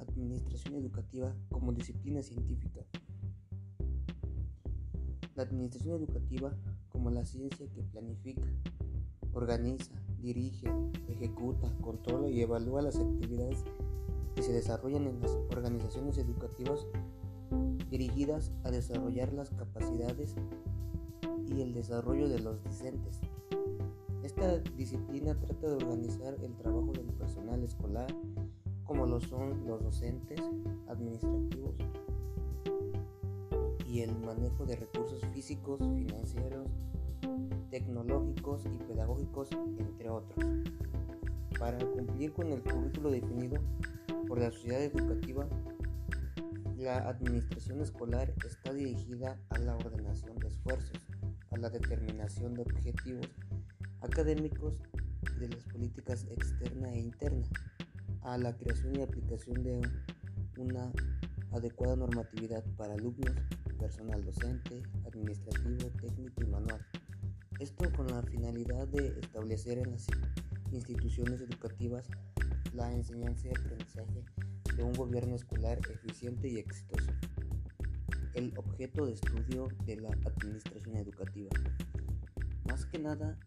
administración educativa como disciplina científica. La administración educativa como la ciencia que planifica, organiza, dirige, ejecuta, controla y evalúa las actividades que se desarrollan en las organizaciones educativas dirigidas a desarrollar las capacidades y el desarrollo de los docentes. Esta disciplina trata de organizar el trabajo del personal escolar, como lo son los docentes, administrativos y el manejo de recursos físicos, financieros, tecnológicos y pedagógicos, entre otros. Para cumplir con el currículo definido por la sociedad educativa, la administración escolar está dirigida a la ordenación de esfuerzos, a la determinación de objetivos académicos de las políticas externa e interna, a la creación y aplicación de una adecuada normatividad para alumnos, personal docente, administrativo, técnico y manual. Esto con la finalidad de establecer en las instituciones educativas la enseñanza y aprendizaje de un gobierno escolar eficiente y exitoso. El objeto de estudio de la administración educativa. Más que nada,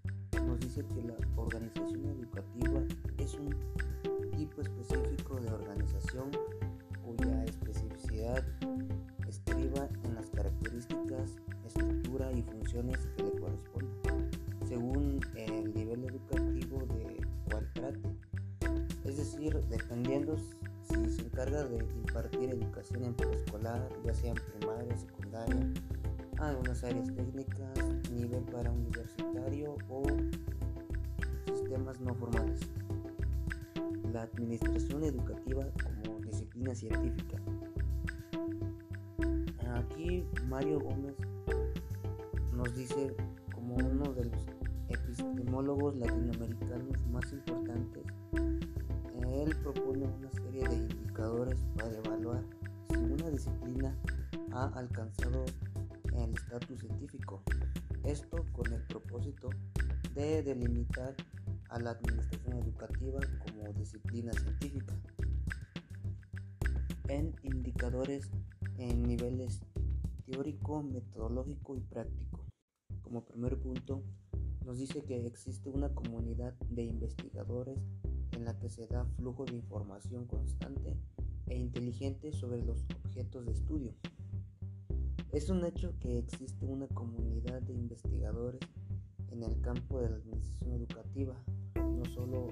nos dice que la organización educativa es un tipo específico de organización cuya especificidad estriba en las características, estructura y funciones que le corresponden, según el nivel educativo de cual trate. Es decir, dependiendo si se encarga de impartir educación en preescolar, ya sea en primaria, secundaria, algunas áreas técnicas, nivel para universitario o sistemas no formales. La administración educativa como disciplina científica. Aquí Mario Gómez nos dice como uno de los epistemólogos latinoamericanos más importantes, él propone una serie de indicadores para evaluar si una disciplina ha alcanzado el estatus científico. Esto con el propósito de delimitar a la administración educativa como disciplina científica. En indicadores en niveles teórico, metodológico y práctico. Como primer punto, nos dice que existe una comunidad de investigadores en la que se da flujo de información constante e inteligente sobre los objetos de estudio. Es un hecho que existe una comunidad de investigadores en el campo de la administración educativa,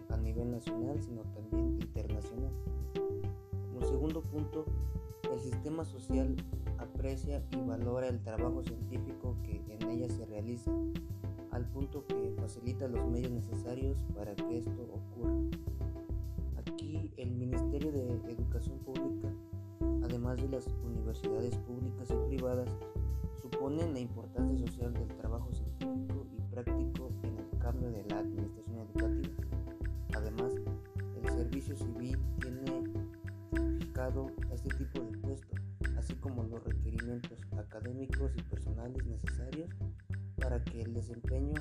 a nivel nacional, sino también internacional. Como segundo punto, el sistema social aprecia y valora el trabajo científico que en ella se realiza, al punto que facilita los medios necesarios para que esto ocurra. Aquí el Ministerio de Educación Pública además de las universidades públicas y privadas, suponen la importancia social del trabajo científico fijado este tipo de puestos, así como los requerimientos académicos y personales necesarios para que el desempeño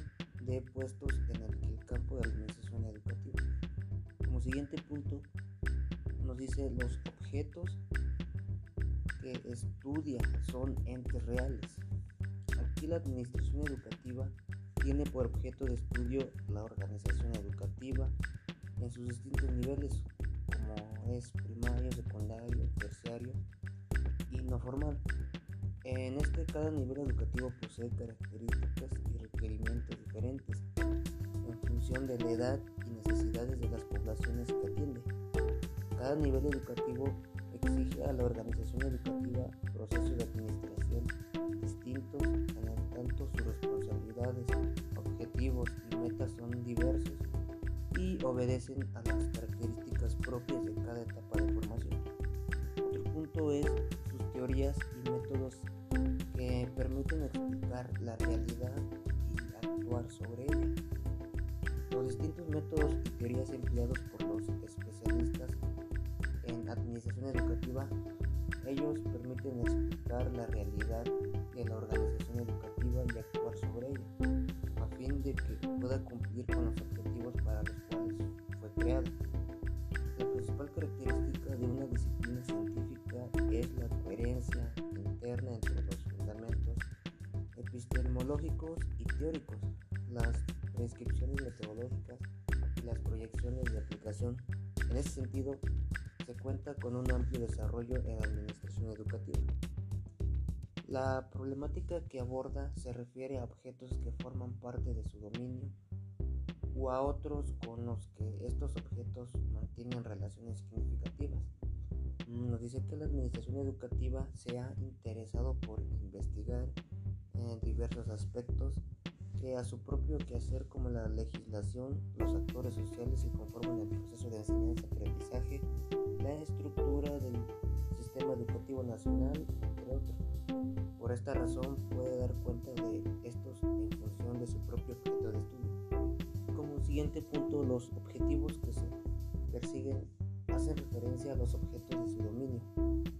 de puestos en el, campo de la administración educativa. Como siguiente punto, nos dice los objetos estudia son entes reales. Aquí la administración educativa tiene por objeto de estudio la organización educativa en sus distintos niveles, como es terciario y no formal. En este cada nivel educativo posee características y requerimientos diferentes en función de la edad y necesidades de las poblaciones que atiende. Cada nivel educativo exige a la organización educativa procesos de administración distintos en el tanto sus responsabilidades, objetivos y metas son diversos y obedecen a las características propias de cada etapa de formación. Punto es sus teorías y métodos que permiten explicar la realidad y actuar sobre ella. Los distintos métodos y teorías empleados por los especialistas en administración educativa, ellos permiten explicar la realidad de la organización educativa y actuar sobre ella, a fin de que pueda cumplir con los objetivos para los cuales fue creada. Epistemológicos y teóricos, las prescripciones metodológicas y las proyecciones de aplicación. En ese sentido, se cuenta con un amplio desarrollo en la administración educativa. La problemática que aborda se refiere a objetos que forman parte de su dominio o a otros con los que estos objetos mantienen relaciones significativas. Nos dice que la administración educativa se ha interesado por investigar en diversos aspectos que a su propio quehacer como la legislación, los actores sociales que conforman el proceso de enseñanza-aprendizaje, la estructura del sistema educativo nacional, entre otros. Por esta razón puede dar cuenta de estos en función de su propio objeto de estudio. Como siguiente punto, los objetivos que se persiguen hacen referencia a los objetos de su dominio,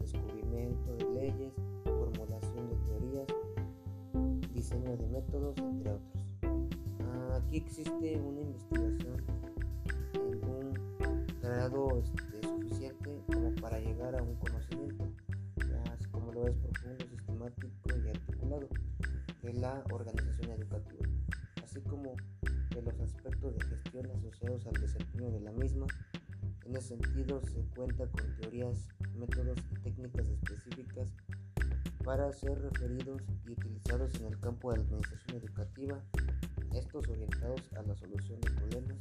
descubrimiento de leyes, diseño de métodos, entre otros. Aquí existe una investigación en un grado este, suficiente como para llegar a un conocimiento, como lo es profundo, sistemático y articulado de la organización educativa, así como de los aspectos de gestión asociados al desempeño de la misma. En ese sentido se cuenta con teorías, métodos y técnicas específicas para ser referidos y utilizados en el campo de la administración educativa, estos orientados a la solución de problemas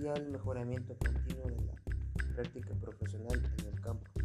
y al mejoramiento continuo de la práctica profesional en el campo.